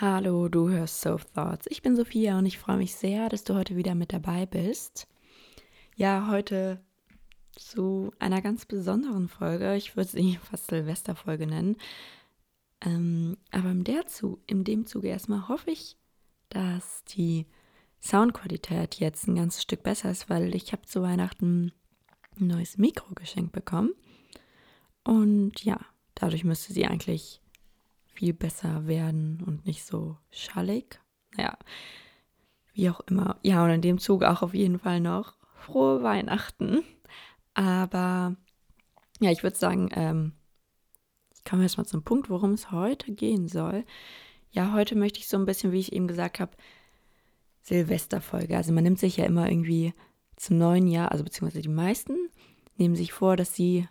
Hallo, du hörst So Thoughts. Ich bin Sophia und ich freue mich sehr, dass du heute wieder mit dabei bist. Ja, heute zu einer ganz besonderen Folge. Ich würde sie fast Silvesterfolge nennen. Ähm, aber in, der zu, in dem Zuge erstmal hoffe ich, dass die Soundqualität jetzt ein ganzes Stück besser ist, weil ich habe zu Weihnachten ein neues Mikro geschenkt bekommen. Und ja, dadurch müsste sie eigentlich viel besser werden und nicht so schallig. Naja, wie auch immer. Ja, und in dem Zug auch auf jeden Fall noch frohe Weihnachten. Aber ja, ich würde sagen, ähm, ich komme jetzt mal zum Punkt, worum es heute gehen soll. Ja, heute möchte ich so ein bisschen, wie ich eben gesagt habe, Silvesterfolge. Also man nimmt sich ja immer irgendwie zum neuen Jahr, also beziehungsweise die meisten nehmen sich vor, dass sie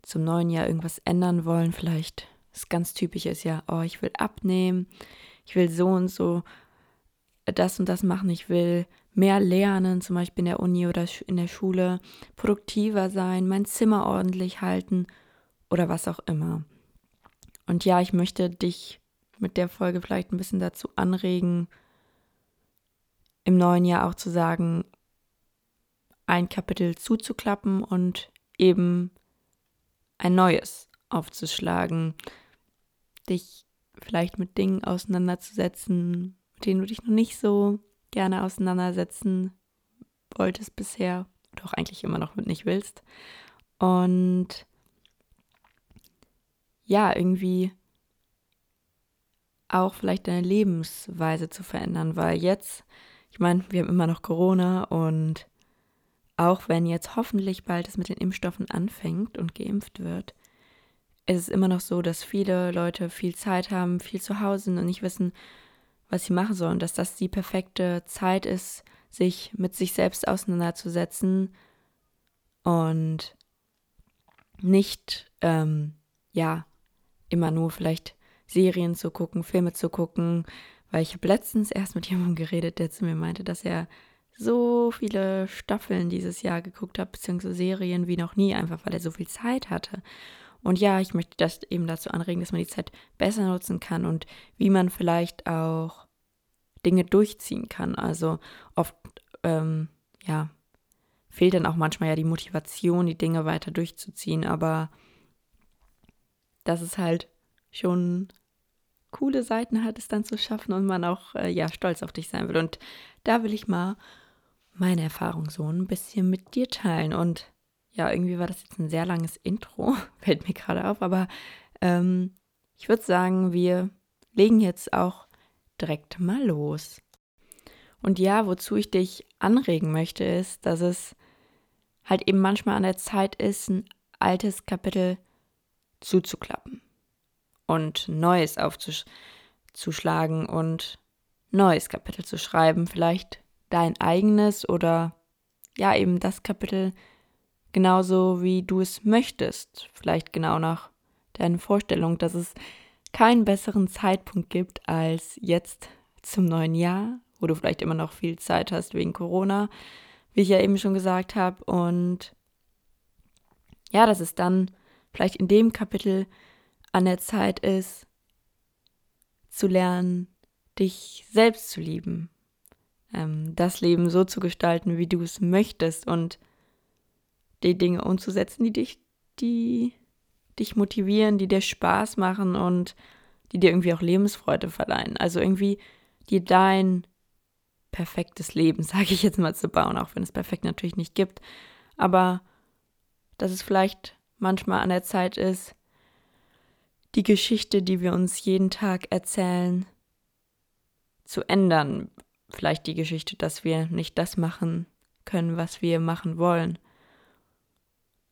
zum neuen Jahr irgendwas ändern wollen, vielleicht das ganz typisch ist ja, oh, ich will abnehmen, ich will so und so das und das machen, ich will mehr lernen, zum Beispiel in der Uni oder in der Schule, produktiver sein, mein Zimmer ordentlich halten oder was auch immer. Und ja, ich möchte dich mit der Folge vielleicht ein bisschen dazu anregen, im neuen Jahr auch zu sagen, ein Kapitel zuzuklappen und eben ein neues aufzuschlagen, dich vielleicht mit Dingen auseinanderzusetzen, mit denen du dich noch nicht so gerne auseinandersetzen wolltest bisher auch eigentlich immer noch nicht willst. Und ja, irgendwie auch vielleicht deine Lebensweise zu verändern, weil jetzt, ich meine, wir haben immer noch Corona und auch wenn jetzt hoffentlich bald es mit den Impfstoffen anfängt und geimpft wird, es ist immer noch so, dass viele Leute viel Zeit haben, viel zu Hause und nicht wissen, was sie machen sollen, dass das die perfekte Zeit ist, sich mit sich selbst auseinanderzusetzen und nicht, ähm, ja, immer nur vielleicht Serien zu gucken, Filme zu gucken, weil ich habe letztens erst mit jemandem geredet, der zu mir meinte, dass er so viele Staffeln dieses Jahr geguckt hat, beziehungsweise Serien wie noch nie, einfach weil er so viel Zeit hatte. Und ja, ich möchte das eben dazu anregen, dass man die Zeit besser nutzen kann und wie man vielleicht auch Dinge durchziehen kann. Also oft, ähm, ja, fehlt dann auch manchmal ja die Motivation, die Dinge weiter durchzuziehen, aber dass es halt schon coole Seiten hat, es dann zu schaffen und man auch, äh, ja, stolz auf dich sein will. Und da will ich mal meine Erfahrung so ein bisschen mit dir teilen und ja, irgendwie war das jetzt ein sehr langes Intro, fällt mir gerade auf, aber ähm, ich würde sagen, wir legen jetzt auch direkt mal los. Und ja, wozu ich dich anregen möchte, ist, dass es halt eben manchmal an der Zeit ist, ein altes Kapitel zuzuklappen und Neues aufzuschlagen und neues Kapitel zu schreiben, vielleicht dein eigenes oder ja eben das Kapitel, genauso wie du es möchtest, vielleicht genau nach deinen Vorstellungen, dass es keinen besseren Zeitpunkt gibt als jetzt zum neuen Jahr, wo du vielleicht immer noch viel Zeit hast wegen Corona, wie ich ja eben schon gesagt habe. Und ja, dass es dann vielleicht in dem Kapitel an der Zeit ist, zu lernen, dich selbst zu lieben, ähm, das Leben so zu gestalten, wie du es möchtest. Und die Dinge umzusetzen, die dich, die dich motivieren, die dir Spaß machen und die dir irgendwie auch Lebensfreude verleihen. Also irgendwie dir dein perfektes Leben, sage ich jetzt mal, zu bauen, auch wenn es perfekt natürlich nicht gibt. Aber dass es vielleicht manchmal an der Zeit ist, die Geschichte, die wir uns jeden Tag erzählen, zu ändern. Vielleicht die Geschichte, dass wir nicht das machen können, was wir machen wollen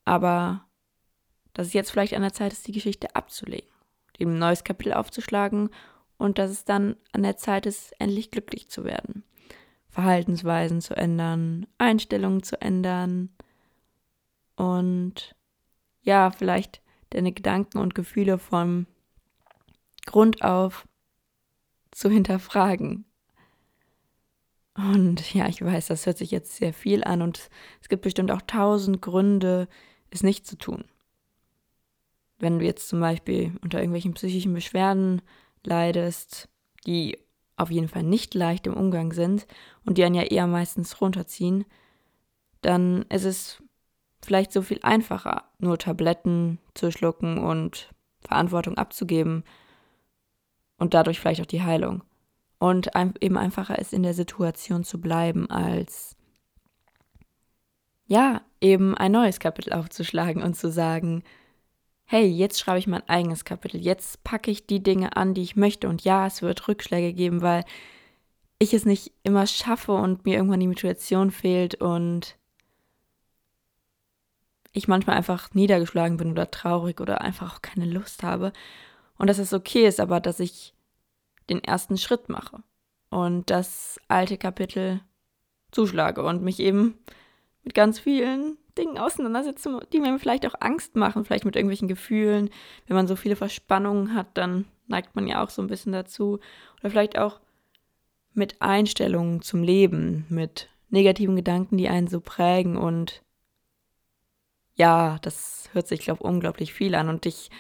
aber dass es jetzt vielleicht an der Zeit ist, die Geschichte abzulegen, ein neues Kapitel aufzuschlagen und dass es dann an der Zeit ist, endlich glücklich zu werden. Verhaltensweisen zu ändern, Einstellungen zu ändern und ja, vielleicht deine Gedanken und Gefühle vom Grund auf zu hinterfragen. Und ja, ich weiß, das hört sich jetzt sehr viel an und es gibt bestimmt auch tausend Gründe, es nicht zu tun. Wenn du jetzt zum Beispiel unter irgendwelchen psychischen Beschwerden leidest, die auf jeden Fall nicht leicht im Umgang sind und die einen ja eher meistens runterziehen, dann ist es vielleicht so viel einfacher, nur Tabletten zu schlucken und Verantwortung abzugeben und dadurch vielleicht auch die Heilung. Und eben einfacher ist, in der Situation zu bleiben, als ja, eben ein neues Kapitel aufzuschlagen und zu sagen, hey, jetzt schreibe ich mein eigenes Kapitel, jetzt packe ich die Dinge an, die ich möchte. Und ja, es wird Rückschläge geben, weil ich es nicht immer schaffe und mir irgendwann die Motivation fehlt und ich manchmal einfach niedergeschlagen bin oder traurig oder einfach auch keine Lust habe. Und dass es okay ist, aber dass ich den ersten Schritt mache und das alte Kapitel zuschlage und mich eben mit ganz vielen Dingen auseinandersetze, die mir vielleicht auch Angst machen, vielleicht mit irgendwelchen Gefühlen. Wenn man so viele Verspannungen hat, dann neigt man ja auch so ein bisschen dazu. Oder vielleicht auch mit Einstellungen zum Leben, mit negativen Gedanken, die einen so prägen und ja, das hört sich, glaube ich, unglaublich viel an. Und ich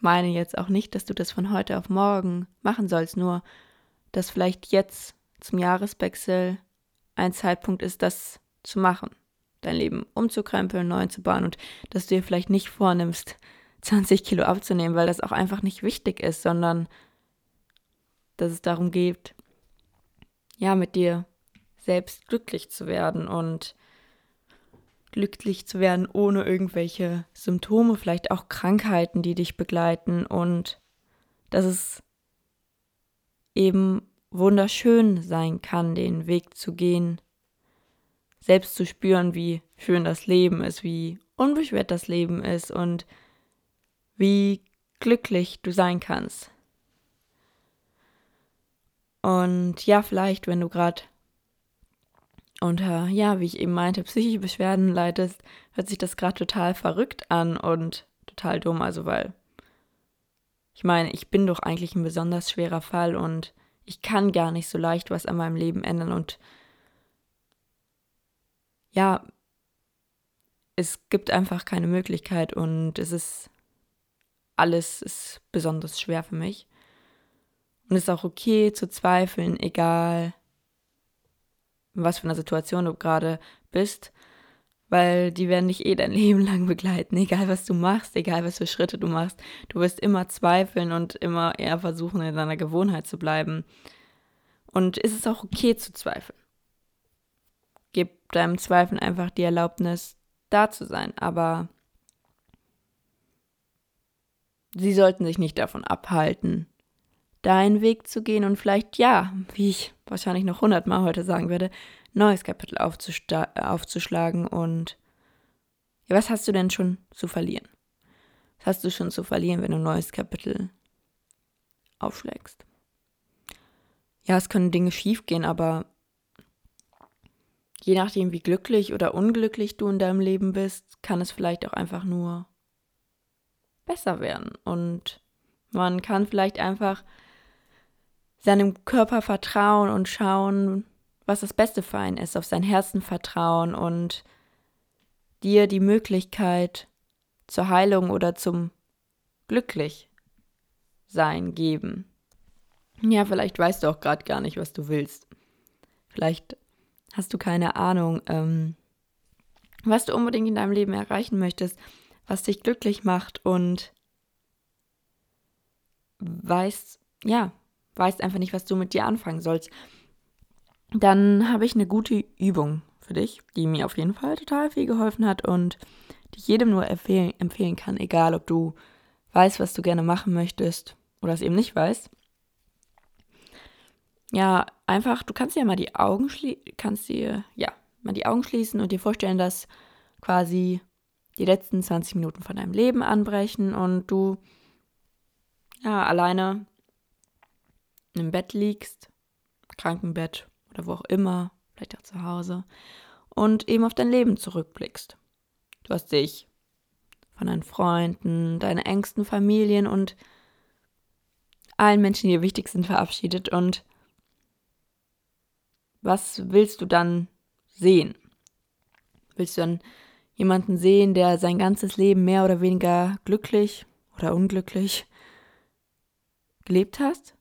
meine jetzt auch nicht, dass du das von heute auf morgen machen sollst, nur dass vielleicht jetzt zum Jahreswechsel ein Zeitpunkt ist, das zu machen, dein Leben umzukrempeln, neu zu bauen und dass du dir vielleicht nicht vornimmst, 20 Kilo abzunehmen, weil das auch einfach nicht wichtig ist, sondern dass es darum geht, ja, mit dir selbst glücklich zu werden und glücklich zu werden ohne irgendwelche Symptome, vielleicht auch Krankheiten, die dich begleiten und dass es eben wunderschön sein kann, den Weg zu gehen, selbst zu spüren, wie schön das Leben ist, wie unbeschwert das Leben ist und wie glücklich du sein kannst. Und ja, vielleicht, wenn du gerade unter, ja, wie ich eben meinte, psychische Beschwerden leidest, hört sich das gerade total verrückt an und total dumm. Also, weil ich meine, ich bin doch eigentlich ein besonders schwerer Fall und ich kann gar nicht so leicht was an meinem Leben ändern und ja, es gibt einfach keine Möglichkeit und es ist alles ist besonders schwer für mich. Und es ist auch okay zu zweifeln, egal in was für einer Situation du gerade bist, weil die werden dich eh dein Leben lang begleiten, egal was du machst, egal was für Schritte du machst. Du wirst immer zweifeln und immer eher versuchen, in deiner Gewohnheit zu bleiben. Und ist es auch okay zu zweifeln. Gib deinem Zweifeln einfach die Erlaubnis, da zu sein, aber sie sollten sich nicht davon abhalten, deinen Weg zu gehen und vielleicht, ja, wie ich wahrscheinlich noch hundertmal heute sagen werde, neues Kapitel aufzuschlagen und ja, was hast du denn schon zu verlieren? Was hast du schon zu verlieren, wenn du ein neues Kapitel aufschlägst? Ja, es können Dinge schiefgehen, aber je nachdem, wie glücklich oder unglücklich du in deinem Leben bist, kann es vielleicht auch einfach nur besser werden. Und man kann vielleicht einfach seinem Körper vertrauen und schauen, was das Beste für einen ist, auf sein Herzen vertrauen und dir die Möglichkeit zur Heilung oder zum Glücklichsein geben. Ja, vielleicht weißt du auch gerade gar nicht, was du willst. Vielleicht hast du keine Ahnung, ähm, was du unbedingt in deinem Leben erreichen möchtest, was dich glücklich macht und weißt, ja, weißt einfach nicht, was du mit dir anfangen sollst, dann habe ich eine gute Übung für dich, die mir auf jeden Fall total viel geholfen hat und die ich jedem nur empfehlen, empfehlen kann, egal ob du weißt, was du gerne machen möchtest oder es eben nicht weißt. Ja, einfach, du kannst dir mal die Augen schließen, kannst dir, ja, mal die Augen schließen und dir vorstellen, dass quasi die letzten 20 Minuten von deinem Leben anbrechen und du ja alleine im Bett liegst, Krankenbett oder wo auch immer, vielleicht auch zu Hause, und eben auf dein Leben zurückblickst. Du hast dich von deinen Freunden, deinen engsten Familien und allen Menschen, die dir wichtig sind, verabschiedet. Und was willst du dann sehen? Willst du dann jemanden sehen, der sein ganzes Leben mehr oder weniger glücklich oder unglücklich gelebt hast?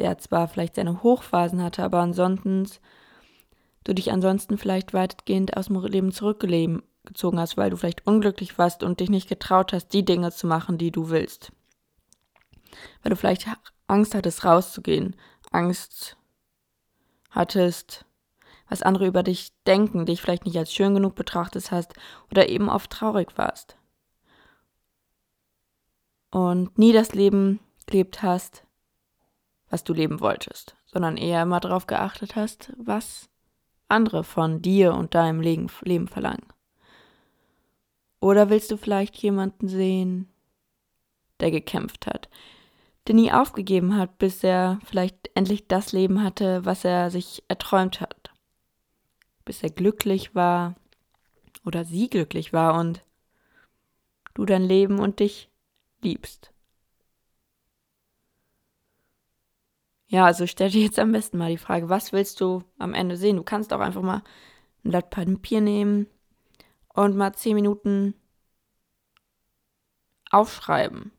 der zwar vielleicht seine Hochphasen hatte, aber ansonsten du dich ansonsten vielleicht weitgehend aus dem Leben zurückgezogen hast, weil du vielleicht unglücklich warst und dich nicht getraut hast, die Dinge zu machen, die du willst. Weil du vielleicht Angst hattest, rauszugehen, Angst hattest, was andere über dich denken, dich vielleicht nicht als schön genug betrachtet hast oder eben oft traurig warst. Und nie das Leben gelebt hast, was du leben wolltest, sondern eher immer darauf geachtet hast, was andere von dir und deinem Leben, verlangen. Oder willst du vielleicht jemanden sehen, der gekämpft hat, der nie aufgegeben hat, bis er vielleicht endlich das Leben hatte, was er sich erträumt hat, bis er glücklich war oder sie glücklich war und du dein Leben und dich liebst. Ja, also stell dir jetzt am besten mal die Frage, was willst du am Ende sehen? Du kannst auch einfach mal ein Blatt Papier nehmen und mal zehn Minuten aufschreiben.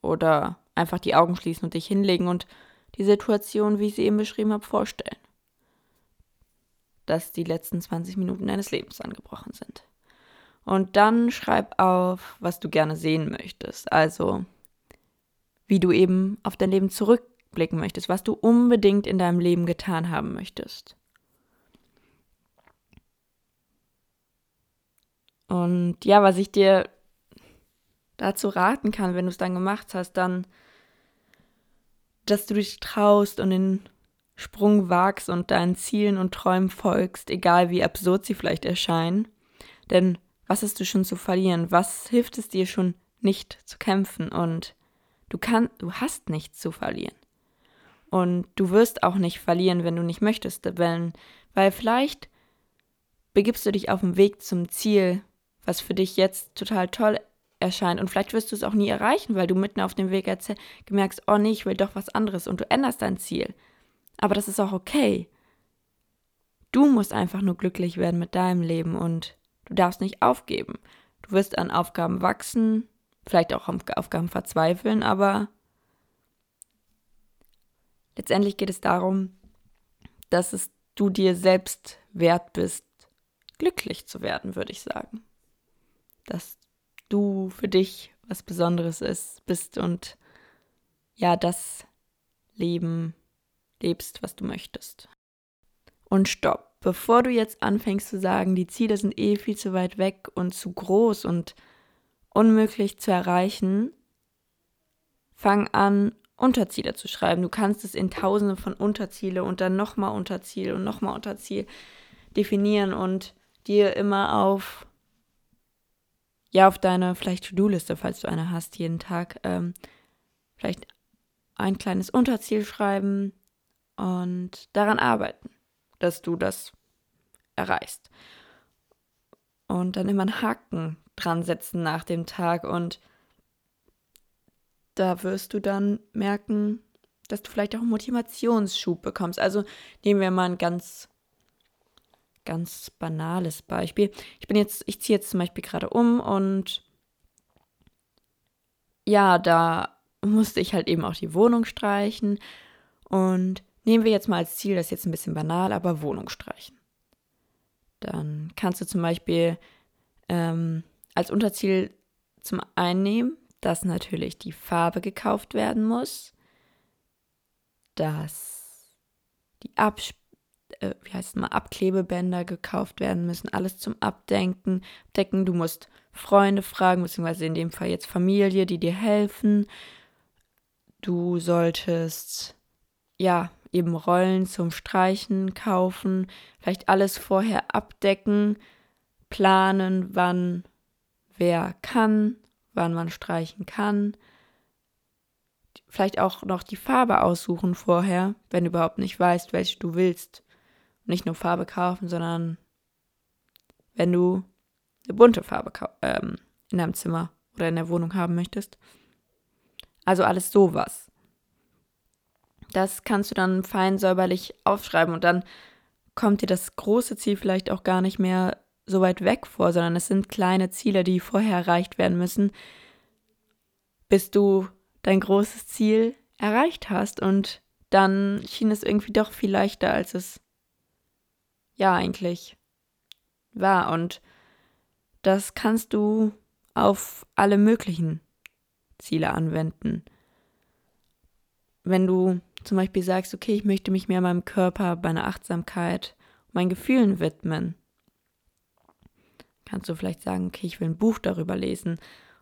Oder einfach die Augen schließen und dich hinlegen und die Situation, wie ich sie eben beschrieben habe, vorstellen. Dass die letzten 20 Minuten deines Lebens angebrochen sind. Und dann schreib auf, was du gerne sehen möchtest. Also, wie du eben auf dein Leben zurück zurückblicken möchtest, was du unbedingt in deinem Leben getan haben möchtest. Und ja, was ich dir dazu raten kann, wenn du es dann gemacht hast, dann, dass du dich traust und den Sprung wagst und deinen Zielen und Träumen folgst, egal wie absurd sie vielleicht erscheinen. Denn was hast du schon zu verlieren? Was hilft es dir schon nicht zu kämpfen? Und du kannst, du hast nichts zu verlieren. Und du wirst auch nicht verlieren, wenn du nicht möchtest, weil, weil vielleicht begibst du dich auf den Weg zum Ziel, was für dich jetzt total toll erscheint. Und vielleicht wirst du es auch nie erreichen, weil du mitten auf dem Weg gemerkt, oh nee, ich will doch was anderes und du änderst dein Ziel. Aber das ist auch okay. Du musst einfach nur glücklich werden mit deinem Leben und du darfst nicht aufgeben. Du wirst an Aufgaben wachsen, vielleicht auch an Aufgaben verzweifeln, aber Letztendlich geht es darum, dass es du dir selbst wert bist, glücklich zu werden, würde ich sagen. Dass du für dich was Besonderes ist, bist und ja, das Leben lebst, was du möchtest. Und stopp, bevor du jetzt anfängst zu sagen, die Ziele sind eh viel zu weit weg und zu groß und unmöglich zu erreichen, fang an, Unterziele zu schreiben. Du kannst es in tausende von Unterziele und dann nochmal Unterziel und nochmal Unterziel definieren und dir immer auf, ja, auf deine vielleicht To-Do-Liste, falls du eine hast, jeden Tag, ähm, vielleicht ein kleines Unterziel schreiben und daran arbeiten, dass du das erreichst. Und dann immer einen Haken dran setzen nach dem Tag und da wirst du dann merken, dass du vielleicht auch einen Motivationsschub bekommst. Also nehmen wir mal ein ganz, ganz banales Beispiel. Ich bin jetzt, ich ziehe jetzt zum Beispiel gerade um und ja, da musste ich halt eben auch die Wohnung streichen. Und nehmen wir jetzt mal als Ziel, das ist jetzt ein bisschen banal, aber Wohnung streichen. Dann kannst du zum Beispiel ähm, als Unterziel zum einen nehmen, dass natürlich die Farbe gekauft werden muss, dass die Absp äh, wie heißt es mal, Abklebebänder gekauft werden müssen, alles zum Abdenken, decken. Du musst Freunde fragen, beziehungsweise in dem Fall jetzt Familie, die dir helfen. Du solltest, ja, eben Rollen zum Streichen kaufen, vielleicht alles vorher abdecken, planen, wann wer kann, wann man streichen kann. Vielleicht auch noch die Farbe aussuchen vorher, wenn du überhaupt nicht weißt, welche du willst. Nicht nur Farbe kaufen, sondern wenn du eine bunte Farbe ähm, in deinem Zimmer oder in der Wohnung haben möchtest. Also alles sowas. Das kannst du dann fein säuberlich aufschreiben und dann kommt dir das große Ziel vielleicht auch gar nicht mehr so weit weg vor, sondern es sind kleine Ziele, die vorher erreicht werden müssen, bis du dein großes Ziel erreicht hast und dann schien es irgendwie doch viel leichter, als es ja eigentlich war. Und das kannst du auf alle möglichen Ziele anwenden. Wenn du zum Beispiel sagst, okay, ich möchte mich mehr meinem Körper, meiner Achtsamkeit, meinen Gefühlen widmen, kannst du vielleicht sagen, okay, ich will ein Buch darüber lesen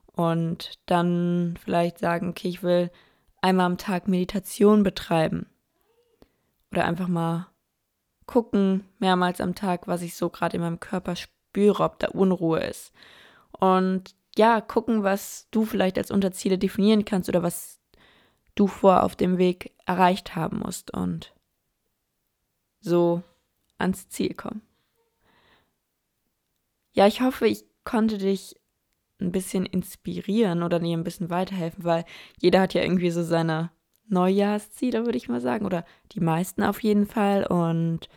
und dann vielleicht sagen, okay, ich will einmal am Tag Meditation betreiben oder einfach mal gucken, mehrmals am Tag, was ich so gerade in meinem Körper spüre, ob da Unruhe ist. Und ja, gucken, was du vielleicht als Unterziele definieren kannst oder was du vor auf dem Weg erreicht haben musst und so ans Ziel kommen. Ja, ich hoffe, ich konnte dich ein bisschen inspirieren oder dir ein bisschen weiterhelfen, weil jeder hat ja irgendwie so seine Neujahrsziele, würde ich mal sagen, oder die meisten auf jeden Fall. Und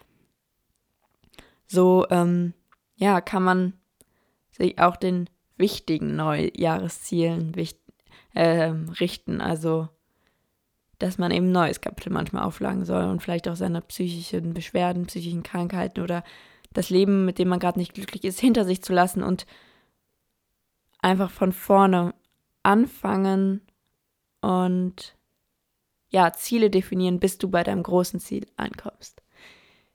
so, ähm, ja, kann man sich auch den wichtigen Neujahreszielen äh, richten. Also, dass man eben ein neues Kapitel manchmal auflagen soll und vielleicht auch seine psychischen Beschwerden, psychischen Krankheiten oder das Leben, mit dem man gerade nicht glücklich ist, hinter sich zu lassen und einfach von vorne anfangen und ja, Ziele definieren, bis du bei deinem großen Ziel ankommst.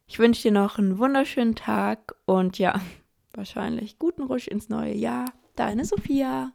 Ich wünsche dir noch einen wunderschönen Tag und ja, wahrscheinlich guten Rutsch ins neue Jahr. Deine Sophia.